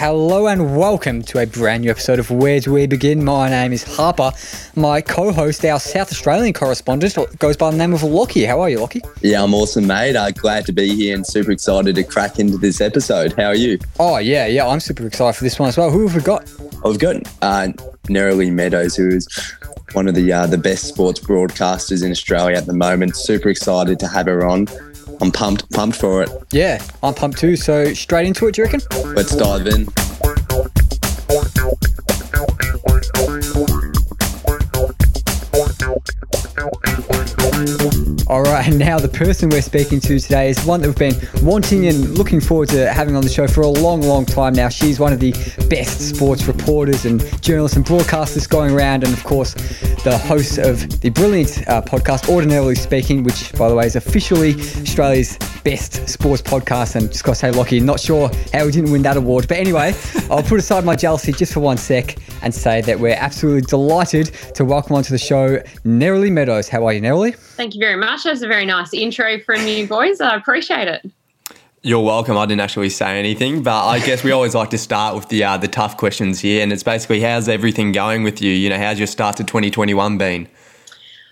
Hello and welcome to a brand new episode of Where Do We Begin? My name is Harper. My co-host, our South Australian correspondent, goes by the name of Lockie. How are you, Lockie? Yeah, I'm awesome, mate. Uh, glad to be here and super excited to crack into this episode. How are you? Oh yeah, yeah, I'm super excited for this one as well. Who have we got? I've got uh, Neroli Meadows, who is one of the uh, the best sports broadcasters in Australia at the moment. Super excited to have her on. I'm pumped, pumped for it. Yeah, I'm pumped too. So straight into it, do you reckon? Let's dive in. All right, and now the person we're speaking to today is one that we've been wanting and looking forward to having on the show for a long, long time now. She's one of the best sports reporters and journalists and broadcasters going around, and of course, the host of the brilliant uh, podcast, Ordinarily Speaking, which, by the way, is officially Australia's best sports podcast. And just got to say, Lockie, not sure how we didn't win that award. But anyway, I'll put aside my jealousy just for one sec and say that we're absolutely delighted to welcome onto the show Neroli Meadows. How are you, Neroli? Thank you very much. That was a very nice intro from you boys. I appreciate it. You're welcome. I didn't actually say anything, but I guess we always like to start with the uh, the tough questions here, and it's basically how's everything going with you? You know, how's your start to 2021 been?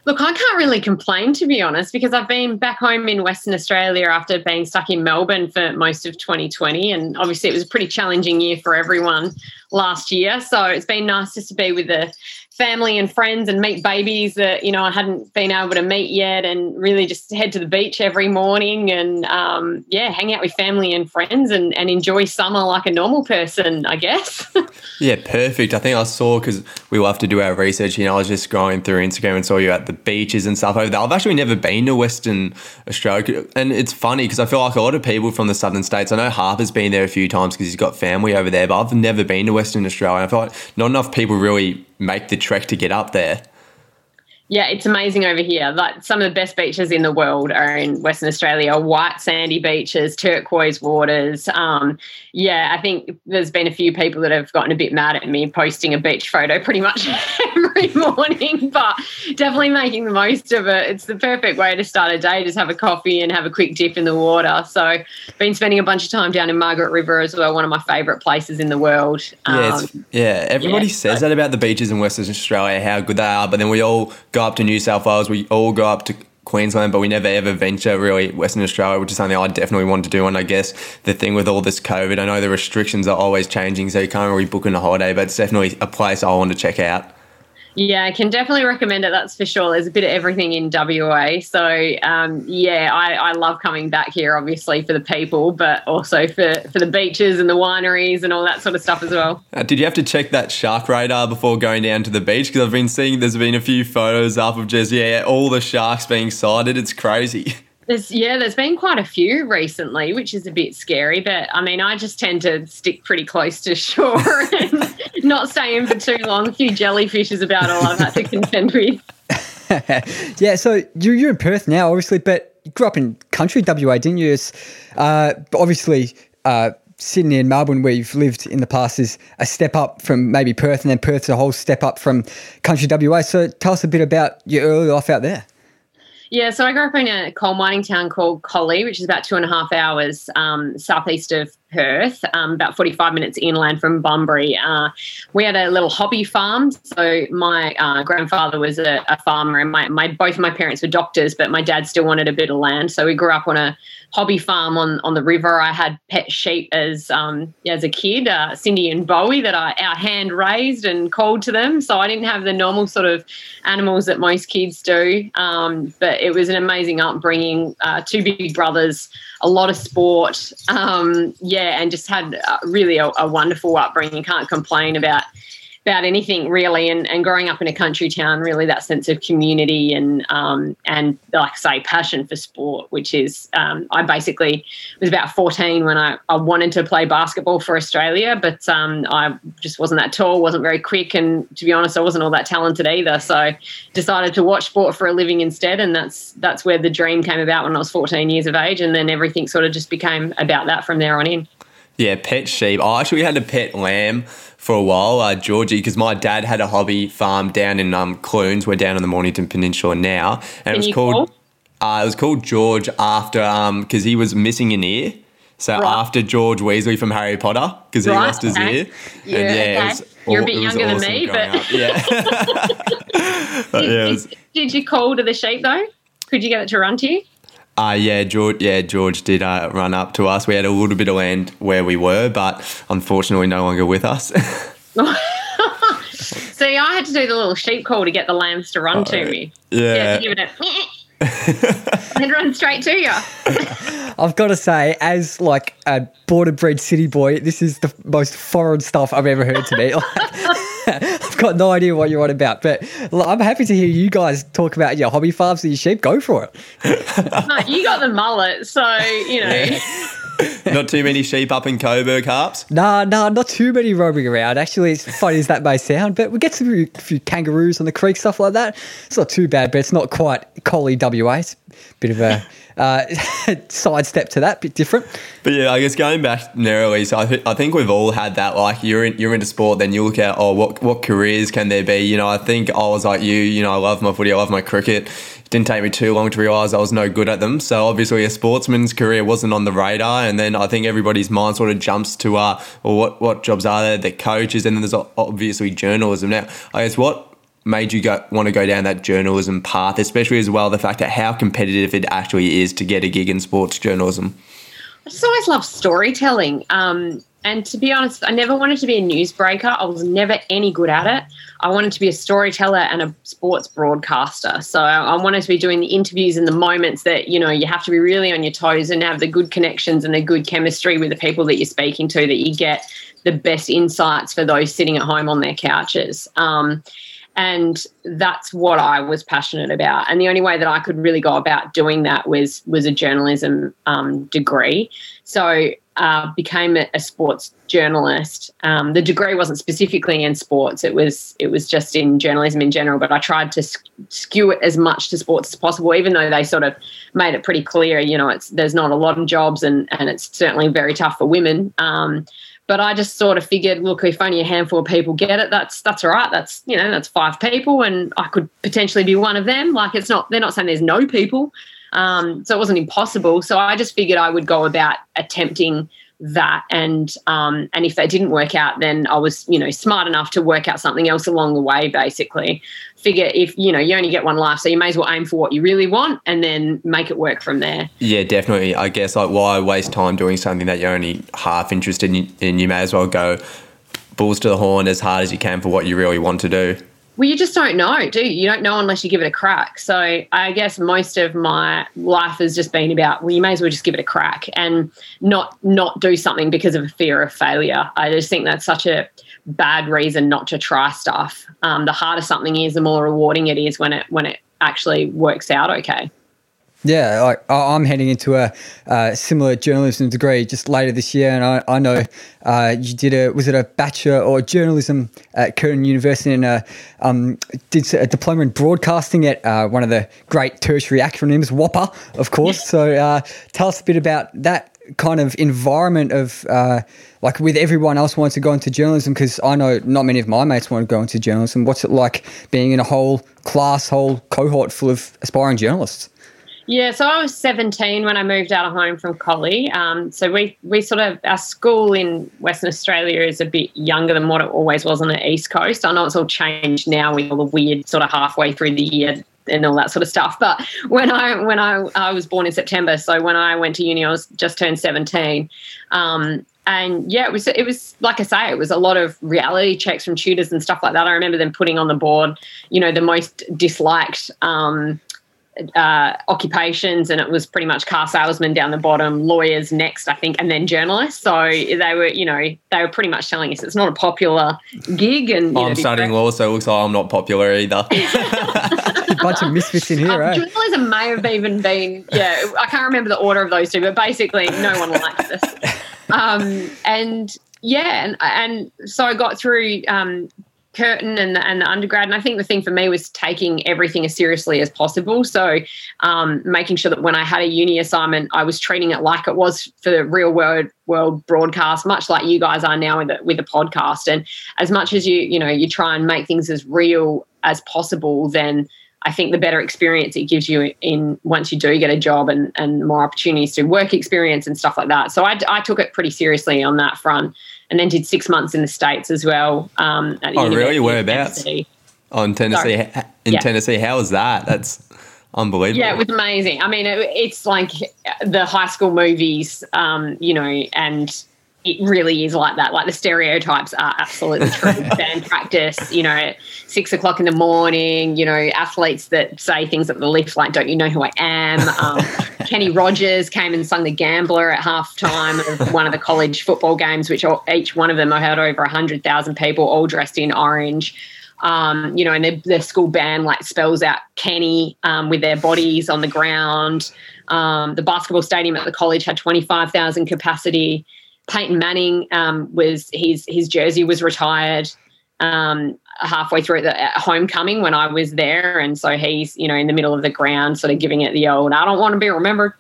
Look, I can't really complain to be honest, because I've been back home in Western Australia after being stuck in Melbourne for most of 2020, and obviously it was a pretty challenging year for everyone last year. So it's been nice just to be with the family and friends and meet babies that you know I hadn't been able to meet yet, and really just head to the beach every morning and um, yeah, hang out with family and friends and, and enjoy summer like a normal person, I guess. yeah, perfect. I think I saw because we love to do our research. You know, I was just scrolling through Instagram and saw you at the beaches and stuff over there. I've actually never been to Western Australia, and it's funny because I feel like a lot of people from the southern states. I know Harper's been there a few times because he's got family over there, but I've never been to Western Australia. I like not enough people really make the trek to get up there. Yeah, it's amazing over here. Like some of the best beaches in the world are in Western Australia. White sandy beaches, turquoise waters. Um, yeah, I think there's been a few people that have gotten a bit mad at me posting a beach photo pretty much every morning, but definitely making the most of it. It's the perfect way to start a day. Just have a coffee and have a quick dip in the water. So, been spending a bunch of time down in Margaret River as well, one of my favourite places in the world. Yeah, um, yeah. Everybody yeah, says so. that about the beaches in Western Australia, how good they are, but then we all go up to New South Wales, we all go up to Queensland, but we never ever venture really Western Australia, which is something I definitely want to do. And I guess the thing with all this COVID, I know the restrictions are always changing, so you can't really book in a holiday, but it's definitely a place I want to check out. Yeah, I can definitely recommend it. That's for sure. There's a bit of everything in WA. So, um, yeah, I, I, love coming back here, obviously, for the people, but also for, for the beaches and the wineries and all that sort of stuff as well. Uh, did you have to check that shark radar before going down to the beach? Because I've been seeing there's been a few photos up of just, yeah, all the sharks being sighted. It's crazy. There's, yeah, there's been quite a few recently, which is a bit scary. But I mean, I just tend to stick pretty close to shore and not staying for too long. A few jellyfish is about all I've had to contend with. yeah, so you're, you're in Perth now, obviously, but you grew up in country WA, didn't you? Uh, obviously, uh, Sydney and Melbourne, where you've lived in the past, is a step up from maybe Perth, and then Perth's a whole step up from country WA. So tell us a bit about your early life out there. Yeah, so I grew up in a coal mining town called Collie, which is about two and a half hours um, southeast of Perth, um, about 45 minutes inland from Bunbury. Uh, we had a little hobby farm. So my uh, grandfather was a, a, farmer, and my, my both my parents were doctors, but my dad still wanted a bit of land. So we grew up on a hobby farm on, on the river. I had pet sheep as um, as a kid, uh, Cindy and Bowie, that I our hand raised and called to them. So I didn't have the normal sort of animals that most kids do, um, but it was an amazing upbringing. Uh, two big brothers, a lot of sport, um, yeah, and just had uh, really a, a wonderful upbringing. Can't complain about about anything really and, and growing up in a country town really that sense of community and um, and like say passion for sport which is um, I basically was about 14 when I, I wanted to play basketball for Australia but um, I just wasn't that tall wasn't very quick and to be honest I wasn't all that talented either. So decided to watch sport for a living instead and that's that's where the dream came about when I was 14 years of age and then everything sort of just became about that from there on in yeah pet sheep I actually had a pet lamb for a while, uh, Georgie, because my dad had a hobby farm down in um, Clunes. We're down on the Mornington Peninsula now, and Can it was called. Uh, it was called George after um because he was missing an ear, So Right. after George Weasley from Harry Potter, because he Right, lost his okay. ear. Yeah, And okay. was You're a bit younger than me, but- yeah. But yeah, it was, did, did you call to the sheep though? Could you get it to run to you? Uh, yeah, George. Yeah, George did uh, run up to us. We had a little bit of land where we were, but unfortunately, no longer with us. See, I had to do the little sheep call to get the lambs to run to me. yeah, to give it a and run straight to you. I've got to say, as like a border bred city boy, this is the most foreign stuff I've ever heard to me. Like, I've got no idea what you're on about, but I'm happy to hear you guys talk about your hobby farms and your sheep. Go for it. No, you got the mullet, so you know. not too many sheep up in Coburg, Harps. Nah, nah, not too many roaming around. Actually, as funny as that may sound, but we get some few kangaroos on the creek, stuff like that. It's not too bad, but it's not quite Collie WA. It's a bit of a uh, sidestep to that, bit different. But yeah, I guess going back Neroli, so I, th- I think we've all had that. Like you're in, you're into sport, then you look at oh, what what careers can there be? You know, I think I was like you. You know, I love my footy, I love my cricket. It didn't take me too long to realise I was no good at them. So obviously, a sportsman's career wasn't on the radar. And then I think everybody's mind sort of jumps to uh, well, what what jobs are there? The coaches, and then there's obviously journalism. Now, I guess what made you go want to go down that journalism path, especially as well the fact that how competitive it actually is to get a gig in sports journalism. I just always loved storytelling. Um, and to be honest, I never wanted to be a newsbreaker. I was never any good at it. I wanted to be a storyteller and a sports broadcaster. So I, wanted to be doing the interviews and the moments that, you know, you have to be really on your toes and have the good connections and the good chemistry with the people that you're speaking to that you get the best insights for those sitting at home on their couches. Um, and that's what I was passionate about. And the only way that I could really go about doing that was was a journalism um, degree. So uh, became a, a sports journalist. Um, the degree wasn't specifically in sports; it was it was just in journalism in general. But I tried to sk- skew it as much to sports as possible, even though they sort of made it pretty clear. You know, it's there's not a lot of jobs, and and it's certainly very tough for women. Um, but I just sort of figured, look, if only a handful of people get it, that's that's all right. That's you know, that's five people, and I could potentially be one of them. Like it's not, they're not saying there's no people, um, so it wasn't impossible. So I just figured I would go about attempting that, and um, and if that didn't work out, then I was you know smart enough to work out something else along the way. Basically, figure if you know you only get one life, so you may as well aim for what you really want, and then make it work from there. Yeah, definitely. I guess like why waste time doing something that you're only half interested in, you may as well go balls to the horn as hard as you can for what you really want to do. Well, you just don't know, do you? You don't know unless you give it a crack. So I guess most of my life has just been about, well, you may as well just give it a crack and not not do something because of a fear of failure. I just think that's such a bad reason not to try stuff. Um, the harder something is, the more rewarding it is when it when it actually works out okay. Yeah, like I- I'm heading into a uh, similar journalism degree just later this year, and I, I know uh, you did a was it a bachelor or journalism at Curtin University, and uh, um, did a diploma in broadcasting at uh, one of the great tertiary acronyms, WAAPA, of course. So uh, tell us a bit about that kind of environment of uh, like with everyone else wanting to go into journalism because I know not many of my mates want to go into journalism. What's it like being in a whole class, whole cohort full of aspiring journalists? Yeah, so I was 17 when I moved out of home from Collie. Um, so we, we sort of, our school in Western Australia is a bit younger than what it always was on the East Coast. I know it's all changed now with all the weird sort of halfway through the year and all that sort of stuff. But when I when I, I was born in September, so when I went to uni, I was just turned 17. Um, and yeah, it was it was like I say, it was a lot of reality checks from tutors and stuff like that. I remember them putting on the board, you know, the most disliked um, uh, occupations, and it was pretty much car salesman down the bottom, lawyers next, I think, and then journalists. So they were, you know, they were pretty much telling us it's not a popular gig. And you know, I'm be studying law, so it looks like I'm not popular either. a bunch of misfits in here, Um, right? journalism may have even been, yeah, I can't remember the order of those two, but basically, no one likes this. Um, and yeah, and and so I got through um, Curtin and the, and the undergrad, and I think the thing for me was taking everything as seriously as possible. So um, making sure that when I had a uni assignment, I was treating it like it was for the real world world broadcast, much like you guys are now with the, with the podcast. And as much as you you know you try and make things as real as possible, then I think the better experience it gives you in once you do get a job and, and more opportunities to work experience and stuff like that. So I, I took it pretty seriously on that front and then did six months in the States as well. Um, oh, really? Whereabouts? Oh, in Tennessee. Sorry. In yeah. Tennessee. How was that? That's unbelievable. Yeah, it was amazing. I mean, it, it's like the high school movies, um, you know, and it really is like that. Like the stereotypes are absolutely true. Band practice, you know, at six o'clock in the morning, you know, athletes that say things at the lift like, don't you know who I am? Um, Kenny Rogers came and sung The Gambler at halftime of one of the college football games, which all, each one of them I had over 100,000 people all dressed in orange. Um, you know, and their, their, school band like spells out Kenny um, with their bodies on the ground. Um, the basketball stadium at the college had 25,000 capacity. Peyton Manning um, was his his jersey was retired um, halfway through the homecoming when I was there, and so he's you know in the middle of the ground, sort of giving it the old. I don't want to be remembered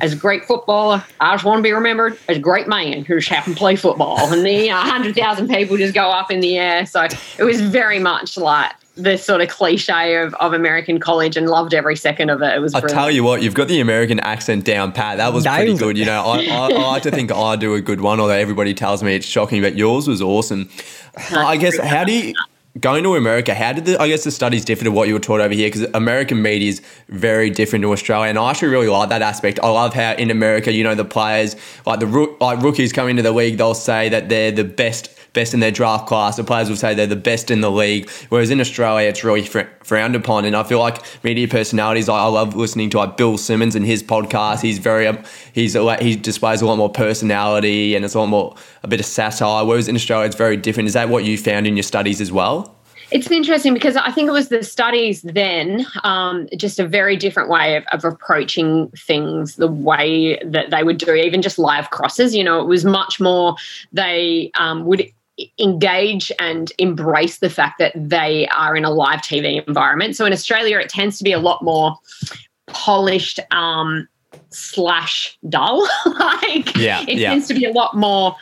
as a great footballer. I just want to be remembered as a great man who just happened to play football. And the you know, hundred thousand people just go up in the air. So it was very much like the sort of cliche of, of American college and loved every second of it. It was. I tell you what, you've got the American accent down pat. That was pretty good. You know, I, I, I like to think I do a good one, although everybody tells me it's shocking. But yours was awesome. I guess how do you going to America, how did the I guess the studies differ to what you were taught over here? Because American media is very different to Australia, and I actually really like that aspect. I love how in America, you know, the players like the like rookies coming into the league, they'll say that they're the best best in their draft class. The players will say they're the best in the league. Whereas in Australia, it's really fr- frowned upon. And I feel like media personalities, I, I love listening to like Bill Simmons and his podcast. He's very, um, he's a, he displays a lot more personality and it's a lot more, a bit of satire. Whereas in Australia, it's very different. Is that what you found in your studies as well? It's interesting because I think it was the studies then, um, just a very different way of, of, approaching things, the way that they would do, even just live crosses. You know, it was much more, they um, would engage and embrace the fact that they are in a live TV environment. So in Australia, it tends to be a lot more polished um, slash dull. like yeah, it yeah. tends to be a lot more.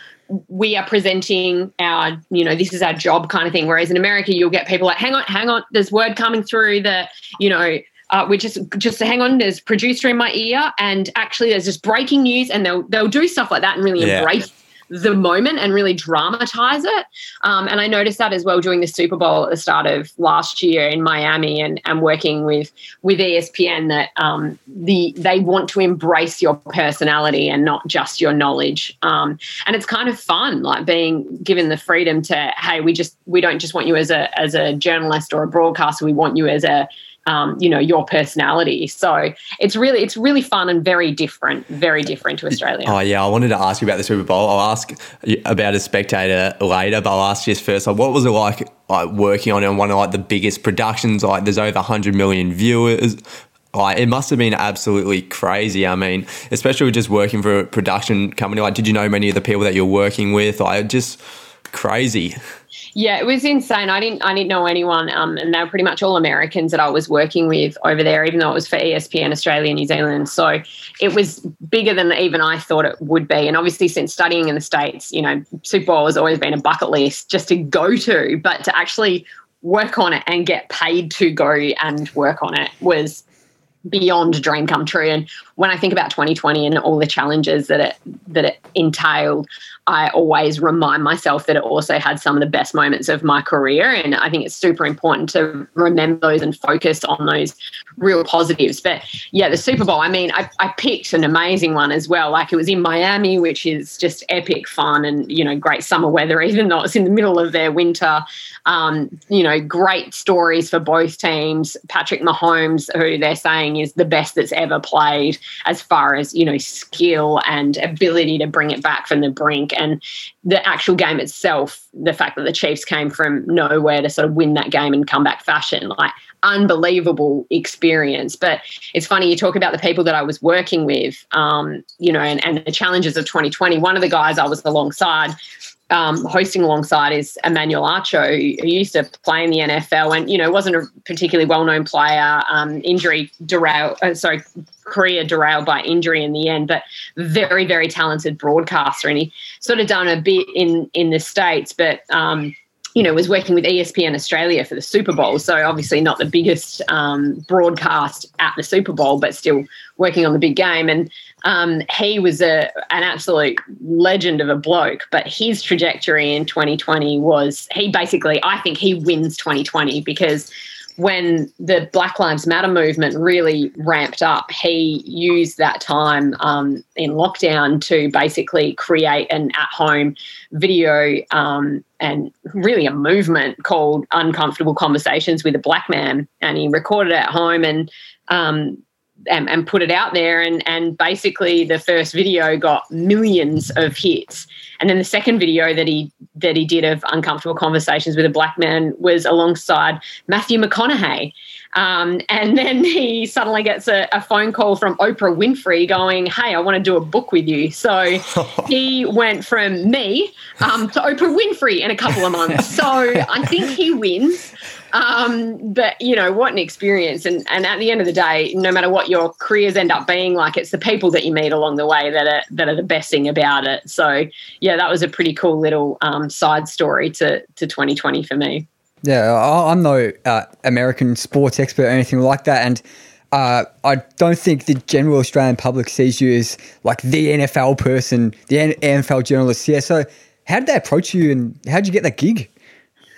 We are presenting our, you know, this is our job kind of thing. Whereas in America, you'll get people like, hang on, hang on, there's word coming through that, you know, uh, we just just hang on. There's producer in my ear, and actually, there's just breaking news, and they'll they'll do stuff like that and really yeah. embrace the moment and really dramatize it. Um, and I noticed that as well during the Super Bowl at the start of last year in Miami and, and working with with ESPN that um, the they want to embrace your personality and not just your knowledge. Um, and it's kind of fun, like being given the freedom to, hey, we just we don't just want you as a as a journalist or a broadcaster, we want you as a um, you know your personality. So it's really it's really fun and very different, very different to Australia. Oh yeah, I wanted to ask you about the Super Bowl. I'll ask about a spectator later, but I'll ask you first. Like, what was it like, like working on it on one of like the biggest productions? Like, there's over 100 million viewers. Like, it must have been absolutely crazy. I mean, especially just working for a production company. Like, did you know many of the people that you're working with? Like, just crazy. Yeah, it was insane. I didn't I didn't know anyone, um, and they were pretty much all Americans that I was working with over there, even though it was for ESPN Australia, and New Zealand. So it was bigger than even I thought it would be. And obviously, since studying in the states, you know, Super Bowl has always been a bucket list just to go to, but to actually work on it and get paid to go and work on it was beyond dream come true. And when I think about 2020 and all the challenges that it that it entailed, I always remind myself that it also had some of the best moments of my career. And I think it's super important to remember those and focus on those real positives. But yeah, the Super Bowl, I mean, I, I picked an amazing one as well. Like it was in Miami, which is just epic fun and, you know, great summer weather, even though it's in the middle of their winter. Um, you know, great stories for both teams. Patrick Mahomes, who they're saying is the best that's ever played as far as, you know, skill and ability to bring it back from the brink and the actual game itself, the fact that the Chiefs came from nowhere to sort of win that game and come back fashion, like unbelievable experience. But it's funny you talk about the people that I was working with, um, you know, and, and the challenges of 2020. One of the guys I was alongside um, hosting alongside is Emmanuel Acho, who used to play in the NFL and, you know, wasn't a particularly well known player. Um, injury derailed, uh, sorry, career derailed by injury in the end, but very, very talented broadcaster. And he sort of done a bit in, in the States, but, um, you know, was working with ESPN Australia for the Super Bowl. So obviously not the biggest um, broadcast at the Super Bowl, but still working on the big game. And um, he was a an absolute legend of a bloke. But his trajectory in 2020 was he basically, I think he wins 2020 because when the Black Lives Matter movement really ramped up, he used that time um, in lockdown to basically create an at home video um, and really a movement called Uncomfortable Conversations with a Black Man. And he recorded at home and um, and, and, put it out there and and basically the first video got millions of hits and then the second video that he that he did of uncomfortable conversations with a black man was alongside Matthew McConaughey um, and then he suddenly gets a, a, phone call from Oprah Winfrey going, Hey, I want to do a book with you. So he went from me um, to Oprah Winfrey in a couple of months. So I think he wins. Um, but you know what an experience, and and at the end of the day, no matter what your careers end up being like, it's the people that you meet along the way that are that are the best thing about it. So yeah, that was a pretty cool little um, side story to to 2020 for me. Yeah, I'm no uh, American sports expert or anything like that, and uh, I don't think the general Australian public sees you as like the NFL person, the NFL journalist. Yeah, so how did they approach you, and how did you get that gig?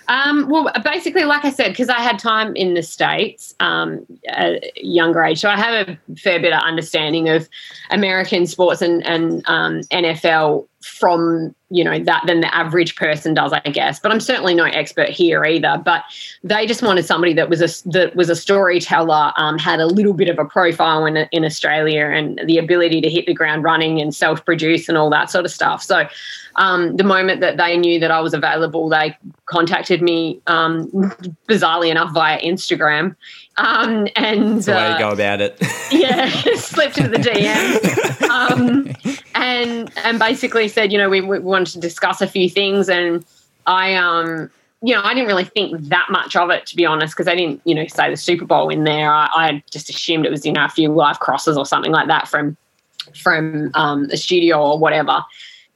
Um, well, basically, like I said, because I had time in the States um, at a younger age. So I have a fair bit of understanding of American sports and, and um, NFL from you know that than the average person does i guess. But i'm certainly no expert here either. But they just wanted somebody that was a that was a storyteller um, had a little bit of a profile in, in australia and the ability to hit the ground running and self-produce and all that sort of stuff. So um, the moment that they knew that i was available they contacted me um, bizarrely enough via instagram um, and That's the way uh, to go about it. yeah, slipped into the DM, um, and and basically said, you know, we, we wanted to discuss a few things, and I um you know, I didn't really think that much of it, to be honest, because I didn't, you know, say the Super Bowl in there. I, I, just assumed it was, you know, a few live crosses or something like that from from um, a studio or whatever.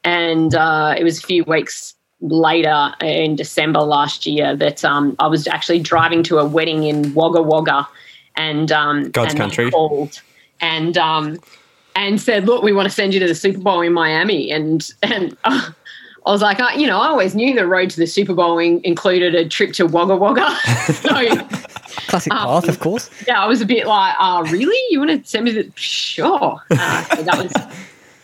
And uh, it was a few weeks later in December last year that um, I was actually driving to a wedding in Wagga Wagga, and um, God's and country called and um, and said, "Look, we want to send you to the Super Bowl in Miami," and and. Uh, I was like, I, you know, I always knew the road to the Super Bowl in, included a trip to Wagga Wagga. so, Classic um, path, of course. Yeah, I was a bit like, uh, really? You want to send me the? Sure. Uh, so that was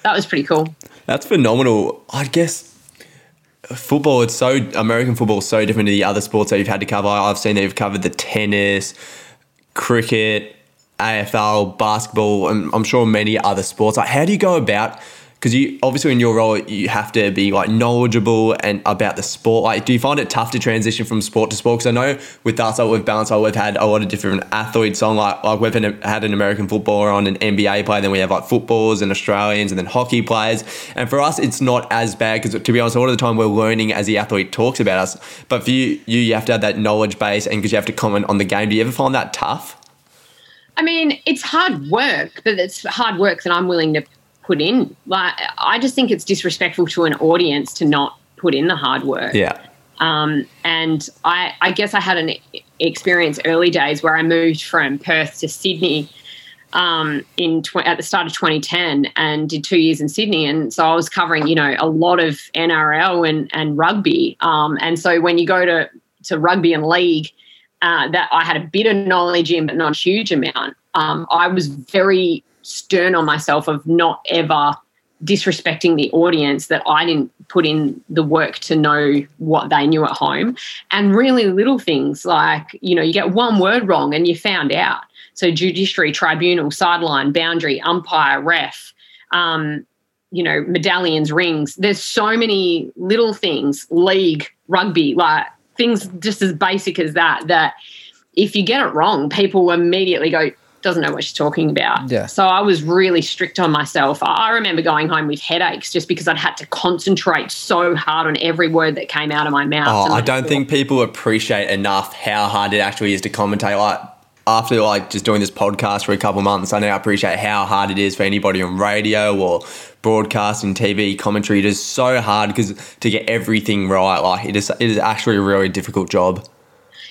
that was pretty cool. That's phenomenal. I guess football it's so American football is so different to the other sports that you've had to cover. I've seen that you've covered the tennis, cricket, AFL, basketball, and I'm sure many other sports. Like, how do you go about because you obviously in your role you have to be like knowledgeable and about the sport. Like, do you find it tough to transition from sport to sport? Because I know with us, like with Balance, we've had a lot of different athletes on. Like, like we've had an American footballer on, an NBA player, then we have like footballers and Australians, and then hockey players. And for us, it's not as bad because to be honest, a lot of the time we're learning as the athlete talks about us. But for you, you, you have to have that knowledge base, and because you have to comment on the game. Do you ever find that tough? I mean, it's hard work, but it's hard work that I'm willing to put in. Like, I just think it's disrespectful to an audience to not put in the hard work. Yeah. Um, and I, I guess I had an experience early days where I moved from Perth to Sydney um, in tw- at the start of 2010 and did two years in Sydney. And so I was covering, you know, a lot of NRL and, and rugby. Um, and so when you go to, to rugby and league, uh, that I had a bit of knowledge in, but not a huge amount. Um, I was very stern on myself of not ever disrespecting the audience that I didn't put in the work to know what they knew at home. And really little things like, you know, you get one word wrong and you found out. So judiciary, tribunal, sideline, boundary, umpire, ref, um, you know, medallions, rings. There's so many little things, league, rugby, like things just as basic as that, that if you get it wrong, people immediately go, doesn't know what she's talking about. Yeah. So I was really strict on myself. I remember going home with headaches just because I'd had to concentrate so hard on every word that came out of my mouth. Oh, I don't think people appreciate enough how hard it actually is to commentate. Like after like just doing this podcast for a couple months, I now appreciate how hard it is for anybody on radio or broadcasting, TV, commentary. It is so hard because to get everything right, like it is, it is actually a really difficult job.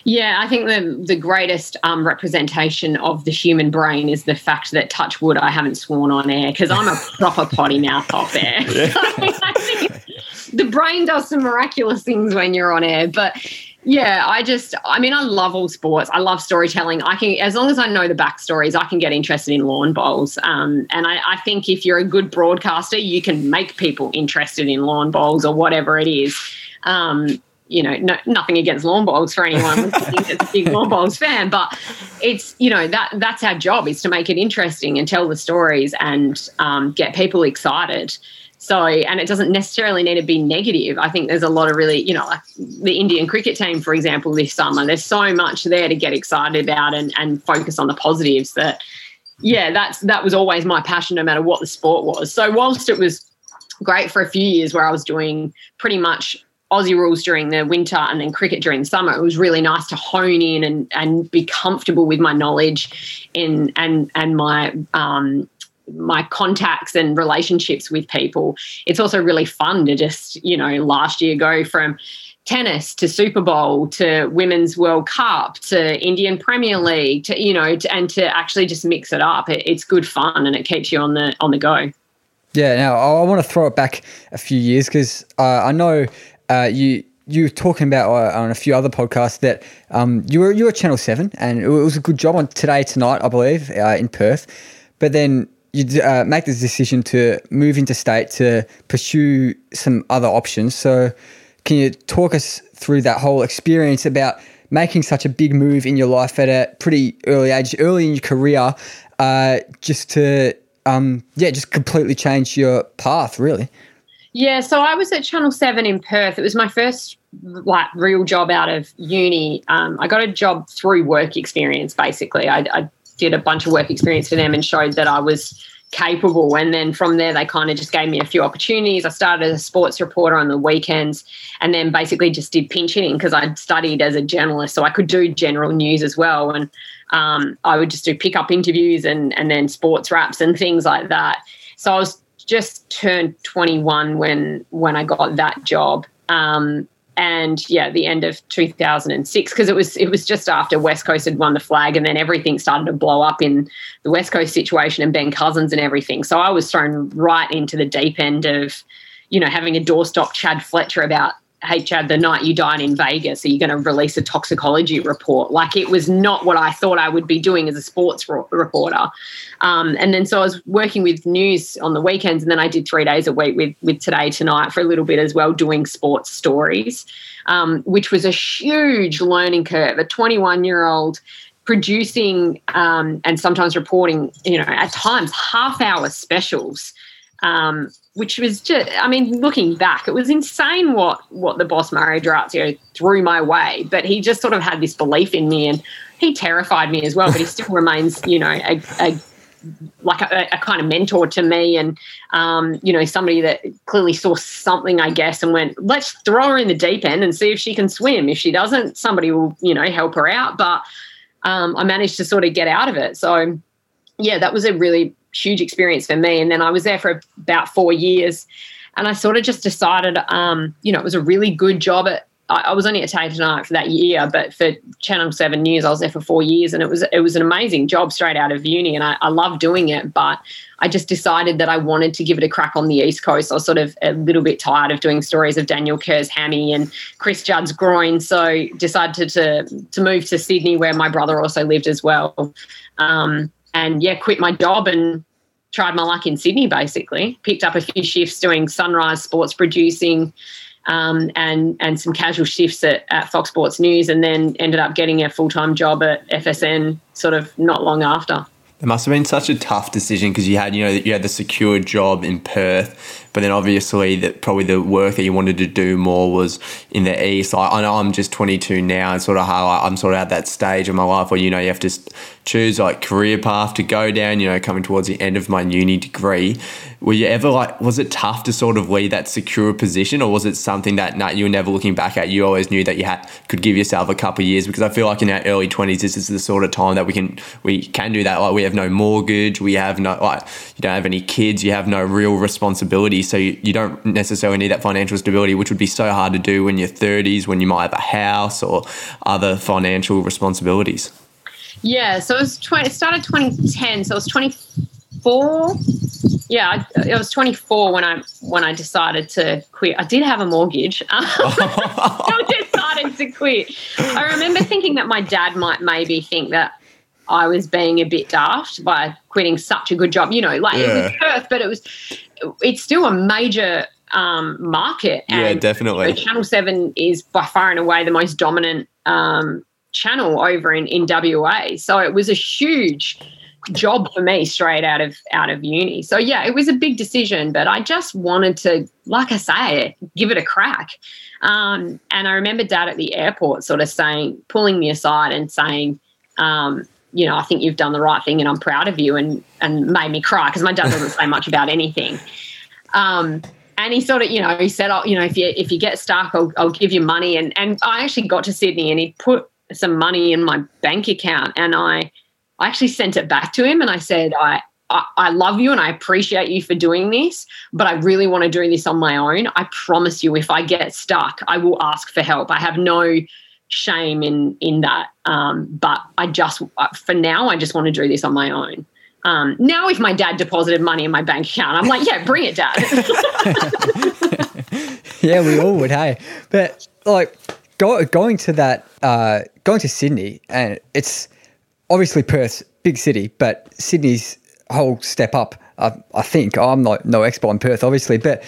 Yeah, I think the the greatest um, representation of the human brain is the fact that touch wood I haven't sworn on air because I'm a proper potty mouth off air. Yeah. the brain does some miraculous things when you're on air, but yeah, I just, I mean, I love all sports. I love storytelling. I can, as long as I know the backstories, I can get interested in lawn bowls. Um, and I, I, think if you're a good broadcaster, you can make people interested in lawn bowls or whatever it is. Um, you know, no, nothing against lawn bowls for anyone that's a big lawn bowls fan, but it's you know that that's our job is to make it interesting and tell the stories and um, get people excited. So, and it doesn't necessarily need to be negative. I think there's a lot of really, you know, like the Indian cricket team, for example, this summer, there's so much there to get excited about and, and focus on the positives that, yeah, that's, that was always my passion no matter what the sport was. So, whilst it was great for a few years where I was doing pretty much Aussie rules during the winter and then cricket during the summer, it was really nice to hone in and, and be comfortable with my knowledge in and and my um, my contacts and relationships with people. It's also really fun to just, you know, last year go from tennis to Super Bowl to Women's World Cup to Indian Premier League to, you know, to, and to actually just mix it up. It, it's good fun and it keeps you on the on the go. Yeah. Now I want to throw it back a few years because uh, I know uh, you you were talking about uh, on a few other podcasts that um, you were you were Channel Seven, and it was a good job on today tonight, I believe, uh, in Perth. But then you uh, make the decision to move into state to pursue some other options. So, can you talk us through that whole experience about making such a big move in your life at a pretty early age, early in your career, uh, just to um, yeah, just completely change your path, really? Yeah, so I was at Channel Seven in Perth. It was my first like real job out of uni. Um, I got a job through work experience. Basically, I, I did a bunch of work experience for them and showed that I was capable. And then from there, they kind of just gave me a few opportunities. I started as a sports reporter on the weekends and then basically just did pinch hitting because I'd studied as a journalist. So I could do general news as well. And um, I would just do pick up interviews and, and then sports wraps and things like that. So I was just turned 21 when when I got that job. Um, and yeah, the end of 2006 because it was it was just after West Coast had won the flag, and then everything started to blow up in the West Coast situation and Ben Cousins and everything. So I was thrown right into the deep end of, you know, having a doorstop Chad Fletcher about hey chad the night you died in vegas are you going to release a toxicology report? Like it was not what i thought i would be doing as a sports reporter. Um, and then so i was working with news on the weekends and then i did three days a week with with today tonight for a little bit as well doing sports stories um, which was a huge learning curve. A 21 year old producing um, and sometimes reporting you know at times half hour specials um, which was just, I mean, looking back, it was insane what what the boss Mario D'Orazio threw my way. But he just sort of had this belief in me, and he terrified me as well. But he still remains, you know, a, a like a, a, kind of mentor to me, and um, you know, somebody that clearly saw something, I guess, and went, let's throw her in the deep end and see if she can swim. If she doesn't, somebody will, you know, help her out. But um, I managed to sort of get out of it. So yeah, that was a really huge experience for me. And then I was there for about four years. And I sort of just decided, um, you know, it was a really good job at. I, was only at Today Tonight for that year, but for Channel Seven News, I was there for four years, and it was it was an amazing job straight out of uni, and I, I love doing it. But I just decided that I wanted to give it a crack on the East Coast. I was sort of a little bit tired of doing stories of Daniel Kerr's hammy and Chris Judd's groin, so decided to to, to move to Sydney, where my brother also lived as well. Um, and yeah, quit my job and tried my luck in Sydney basically. Picked up a few shifts doing sunrise sports producing um, and and some casual shifts at, at Fox Sports News and then ended up getting a full time job at FSN sort of not long after. It must have been such a tough decision because you had, you know, you had the secure job in Perth, but then obviously that probably the work that you wanted to do more was in the east. I, I know I'm just 22 now, and sort of how I'm sort of at that stage of my life where you know you have to choose like career path to go down, you know, coming towards the end of my uni degree, were you ever like, was it tough to sort of leave that secure position or was it something that nah, you were never looking back at? You always knew that you had could give yourself a couple of years because I feel like in our early 20s, this is the sort of time that we can, we can do that. Like we have no mortgage, we have no, like, you don't have any kids, you have no real responsibility. So you, you don't necessarily need that financial stability, which would be so hard to do in your 30s when you might have a house or other financial responsibilities. Yeah, so it was 20, it started 2010, so it was 24 yeah, I, I was 24 when I when I decided to quit. I did have a mortgage. I decided to quit. I remember thinking that my dad might maybe think that I was being a bit daft by quitting such a good job. You know, like yeah. it was Perth, but it was it's still a major um, market. And, yeah, definitely. You know, channel Seven is by far and away the most dominant um, channel over in in WA. So it was a huge job for me straight out of out of uni. So yeah, it was a big decision, but I just wanted to, like I say, give it a crack. Um, and I remember Dad at the airport sort of saying, pulling me aside and saying, um, you know, I think you've done the right thing, and I'm proud of you, and and made me cry because my dad doesn't say much about anything. Um, and he sort of, you know, he said, oh, you know, if you if you get stuck, I'll, I'll give you money. And and I actually got to Sydney, and he put some money in my bank account, and I I actually sent it back to him and I said, I, I, I love you and I appreciate you for doing this, but I really want to do this on my own. I promise you, if I get stuck, I will ask for help. I have no shame in in that. Um, but I just, uh, for now, I just want to do this on my own. Um, now, if my dad deposited money in my bank account, I'm like, yeah, bring it, dad. yeah, we all would, hey. But like go, going to that, uh, going to Sydney, and it's obviously Perth, big city, but Sydney's whole step up. I, I think I'm not no expert in Perth, obviously, but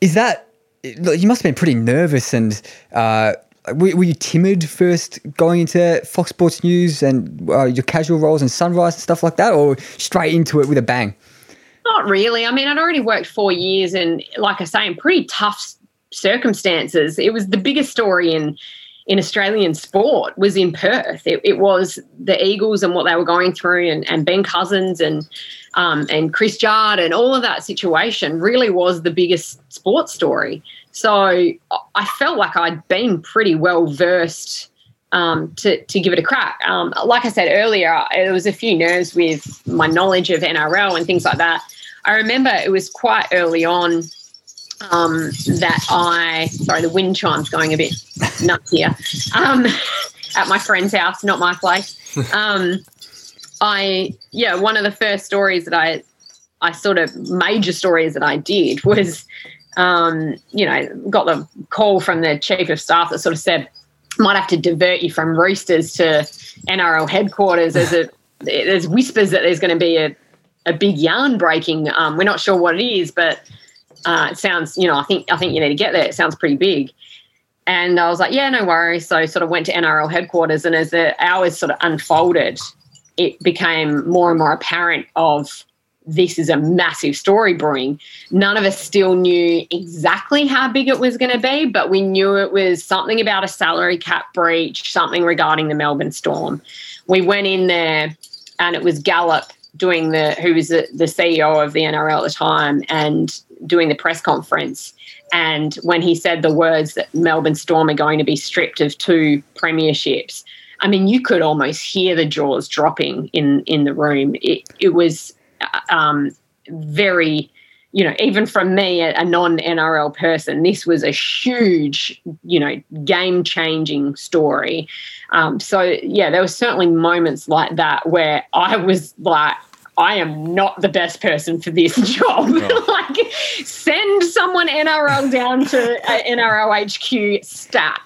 is that you must have been pretty nervous and uh, were, were, you timid first going into Fox Sports News and uh, your casual roles and Sunrise and stuff like that, or straight into it with a bang? Not really. I mean, I'd already worked four years, and like I say, in pretty tough circumstances. It was the biggest story in in Australian sport was in Perth. It, it, was the Eagles and what they were going through, and, and Ben Cousins and um, and Chris Judd and all of that situation really was the biggest sports story. So I felt like I'd been pretty well versed um, to to give it a crack. Um, like I said earlier, there was a few nerves with my knowledge of NRL and things like that. I remember it was quite early on um, that I sorry the wind chime's going a bit nuts here um, at my friend's house, not my place. Um, I yeah, one of the first stories that I I sort of major stories that I did was um, you know got the call from the chief of staff that sort of said might have to divert you from Roosters to NRL headquarters. There's a there's whispers that there's going to be a a big yarn breaking. Um, we're not sure what it is, but uh, it sounds, you know, I think I think you need to get there. It sounds pretty big. And I was like, yeah, no worries. So sort of went to NRL headquarters, and as the hours sort of unfolded, it became more and more apparent of this is a massive story brewing. None of us still knew exactly how big it was going to be, but we knew it was something about a salary cap breach, something regarding the Melbourne Storm. We went in there, and it was Gallop doing the who was the, the CEO of the NRL at the time, and doing the press conference. And when he said the words that Melbourne Storm are going to be stripped of two premierships, I mean, you could almost hear the jaws dropping in in the room. It it was um, very, you know, even from me, a, non NRL person, this was a huge, you know, game changing story. Um, so yeah, there were certainly moments like that where I was like, I am not the best person for this job. like, send someone NRL down to uh, NRL HQ stat.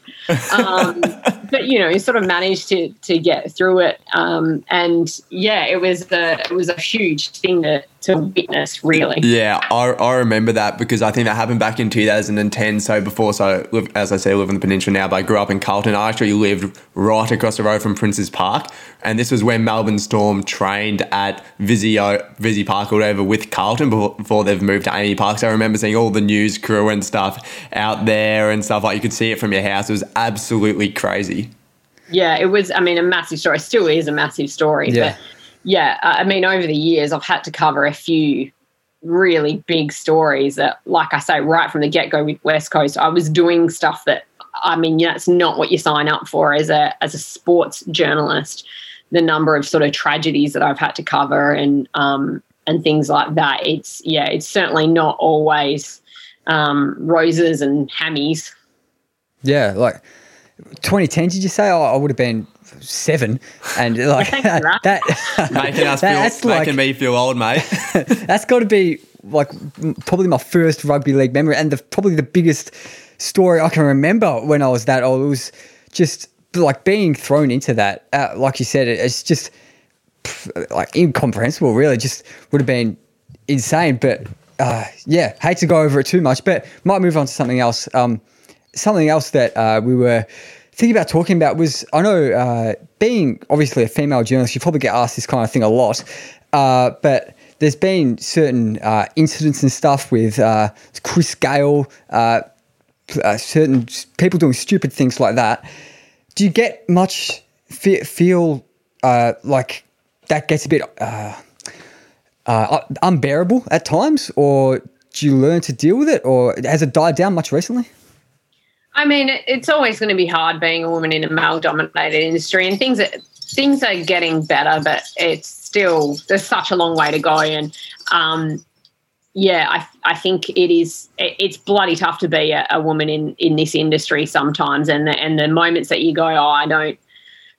Um, but you know, you sort of managed to to get through it. Um, and yeah, it was a it was a huge thing to to witness, really. Yeah, I, I remember that because I think that happened back in 2010. So before, so as I say, I live in the peninsula now, but I grew up in Carlton. I actually lived right across the road from Princes Park, and this was when Melbourne Storm trained at Visio, Visy Park or whatever with Carlton before, before they've moved to AAMI Park. So I remember seeing all the news crew and stuff out there and stuff like you could see it from your house. It was absolutely crazy. Yeah, it was. I mean, a massive story. Still is a massive story. Yeah. But yeah, I mean, over the years, I've had to cover a few really big stories that, like I say, right from the get go with West Coast, I was doing stuff that, I mean, it's not what you sign up for as a as a sports journalist. The number of sort of tragedies that I've had to cover and um, and things like that. It's yeah, it's certainly not always um, roses and hammies. Yeah, like 2010. Did you say? Oh, I would have been seven, and like thanks that. that Making us that- feel, that's making like me feel old, mate. that's got to be like probably my first rugby league memory, and the, probably the biggest story I can remember when I was that old. It was just like being thrown into that. Uh, like you said, it, it's just like incomprehensible. Really, just would have been insane. But uh, yeah, hate to go over it too much, but might move on to something else. Um, something else that uh, we were thinking about talking about was I know uh, being obviously a female journalist, you probably get asked this kind of thing a lot, uh, but there's been certain uh, incidents and stuff with uh, Chris Gayle, uh, uh, certain people doing stupid things like that. Do you get much fe- feel like that gets a bit unbearable at times, or do you learn to deal with it, or has it died down much recently? I mean, it's always going to be hard being a woman in a male-dominated industry, and things are, things are getting better, but it's still there's such a long way to go. And um, yeah, I, I think it is it- it's bloody tough to be a, a woman in in this industry sometimes, and the, and the moments that you go, oh, I don't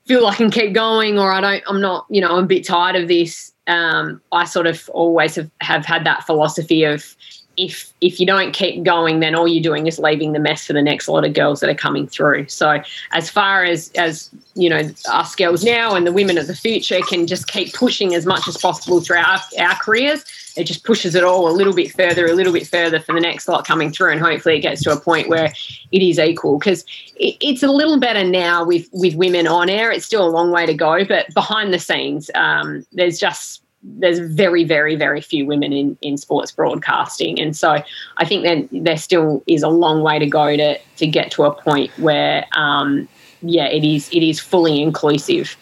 feel I can keep going, or I don't, I'm not, you know, I'm a bit tired of this. Um, I sort of always have, have had that philosophy of if if you don't keep going, then all you're doing is leaving the mess for the next lot of girls that are coming through. So as far as as you know, us girls now and the women of the future can just keep pushing as much as possible throughout our, our careers. It just pushes it all a little bit further, a little bit further for the next lot coming through, and hopefully it gets to a point where it is equal. Because it, it's a little better now with with women on air. It's still a long way to go, but behind the scenes, um, there's just there's very, very, very few women in, in sports broadcasting. And so I think that there still is a long way to go to, to get to a point where, um, yeah, it is it is fully inclusive.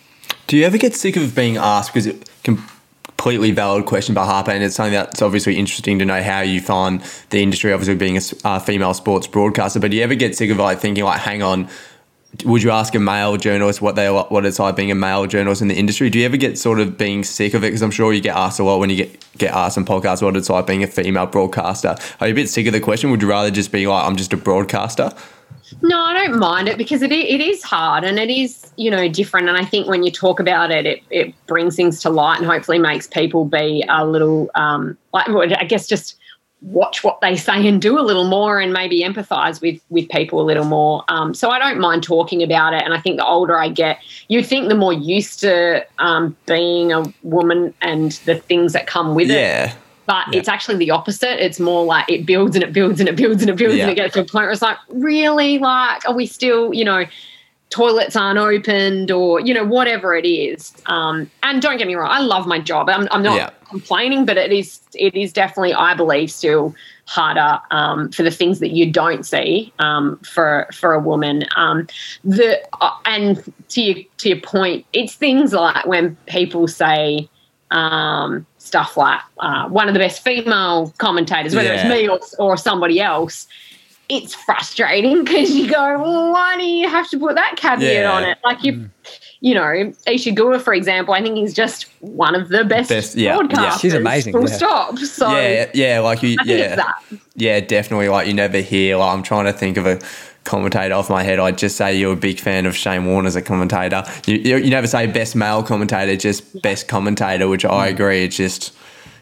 Do you ever get sick of being asked? Because it completely valid question by Harper, and it's something that's obviously interesting to know how you find the industry. Obviously, being a uh, female sports broadcaster, but do you ever get sick of like thinking like, hang on, would you ask a male journalist what they what it's like being a male journalist in the industry? Do you ever get sort of being sick of it? Because I'm sure you get asked a lot when you get get asked on podcasts what it's like being a female broadcaster. Are you a bit sick of the question? Would you rather just be like, I'm just a broadcaster? No, I don't mind it because it, it is hard and it is, you know, different. And I think when you talk about it, it, it brings things to light and hopefully makes people be a little, um, like, I guess just watch what they say and do a little more and maybe empathize with with people a little more. Um, so I don't mind talking about it. And I think the older I get, you'd think the more used to um, being a woman and the things that come with it Yeah. but it's actually the opposite. It's more like it builds and it builds and it builds and it builds Yeah. and it gets to a point where it's like, really, like, are we still, you know, toilets aren't opened or you know whatever it is. Um, and don't get me wrong, I love my job. I'm, I'm not Yeah. complaining, but it is it is definitely, I believe, still harder um, for the things that you don't see um, for for a woman. Um, the uh, and to your to your point, it's things like when people say um, stuff like uh, one of the best female commentators, whether Yeah. it's me or, or somebody else. It's frustrating because you go, well, why do you have to put that caveat Yeah. on it? Like you, mm. you know, Isa Guha, for example, I think he's just one of the best, Best- yeah, yeah. broadcasters. She's amazing, Full yeah. stop. So yeah, yeah, like you, yeah, yeah, definitely. Like you never hear. Like I'm trying to think of a commentator off my head. I'd just say you're a big fan of Shane Warne as a commentator. You, you, you never say best male commentator, just best commentator, which I mm. agree. It's just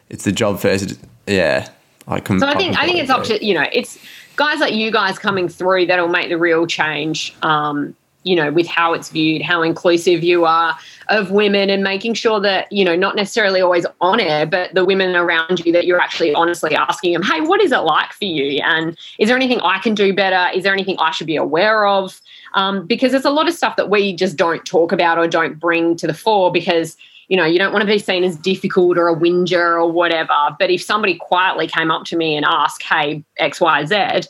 it's the job first. Yeah, I can. So I think I think it's up to you know it's guys like you guys coming through that'll make the real change. Um, you know, with how it's viewed, how inclusive you are of women, and making sure that you know not necessarily always on air, but the women around you that you're actually honestly asking them, hey, what is it like for you? And is there anything I can do better? Is there anything I should be aware of? Um, because there's a lot of stuff that we just don't talk about or don't bring to the fore because you know, you don't want to be seen as difficult or a whinger or whatever. But if somebody quietly came up to me and asked, hey, X, Y, Z,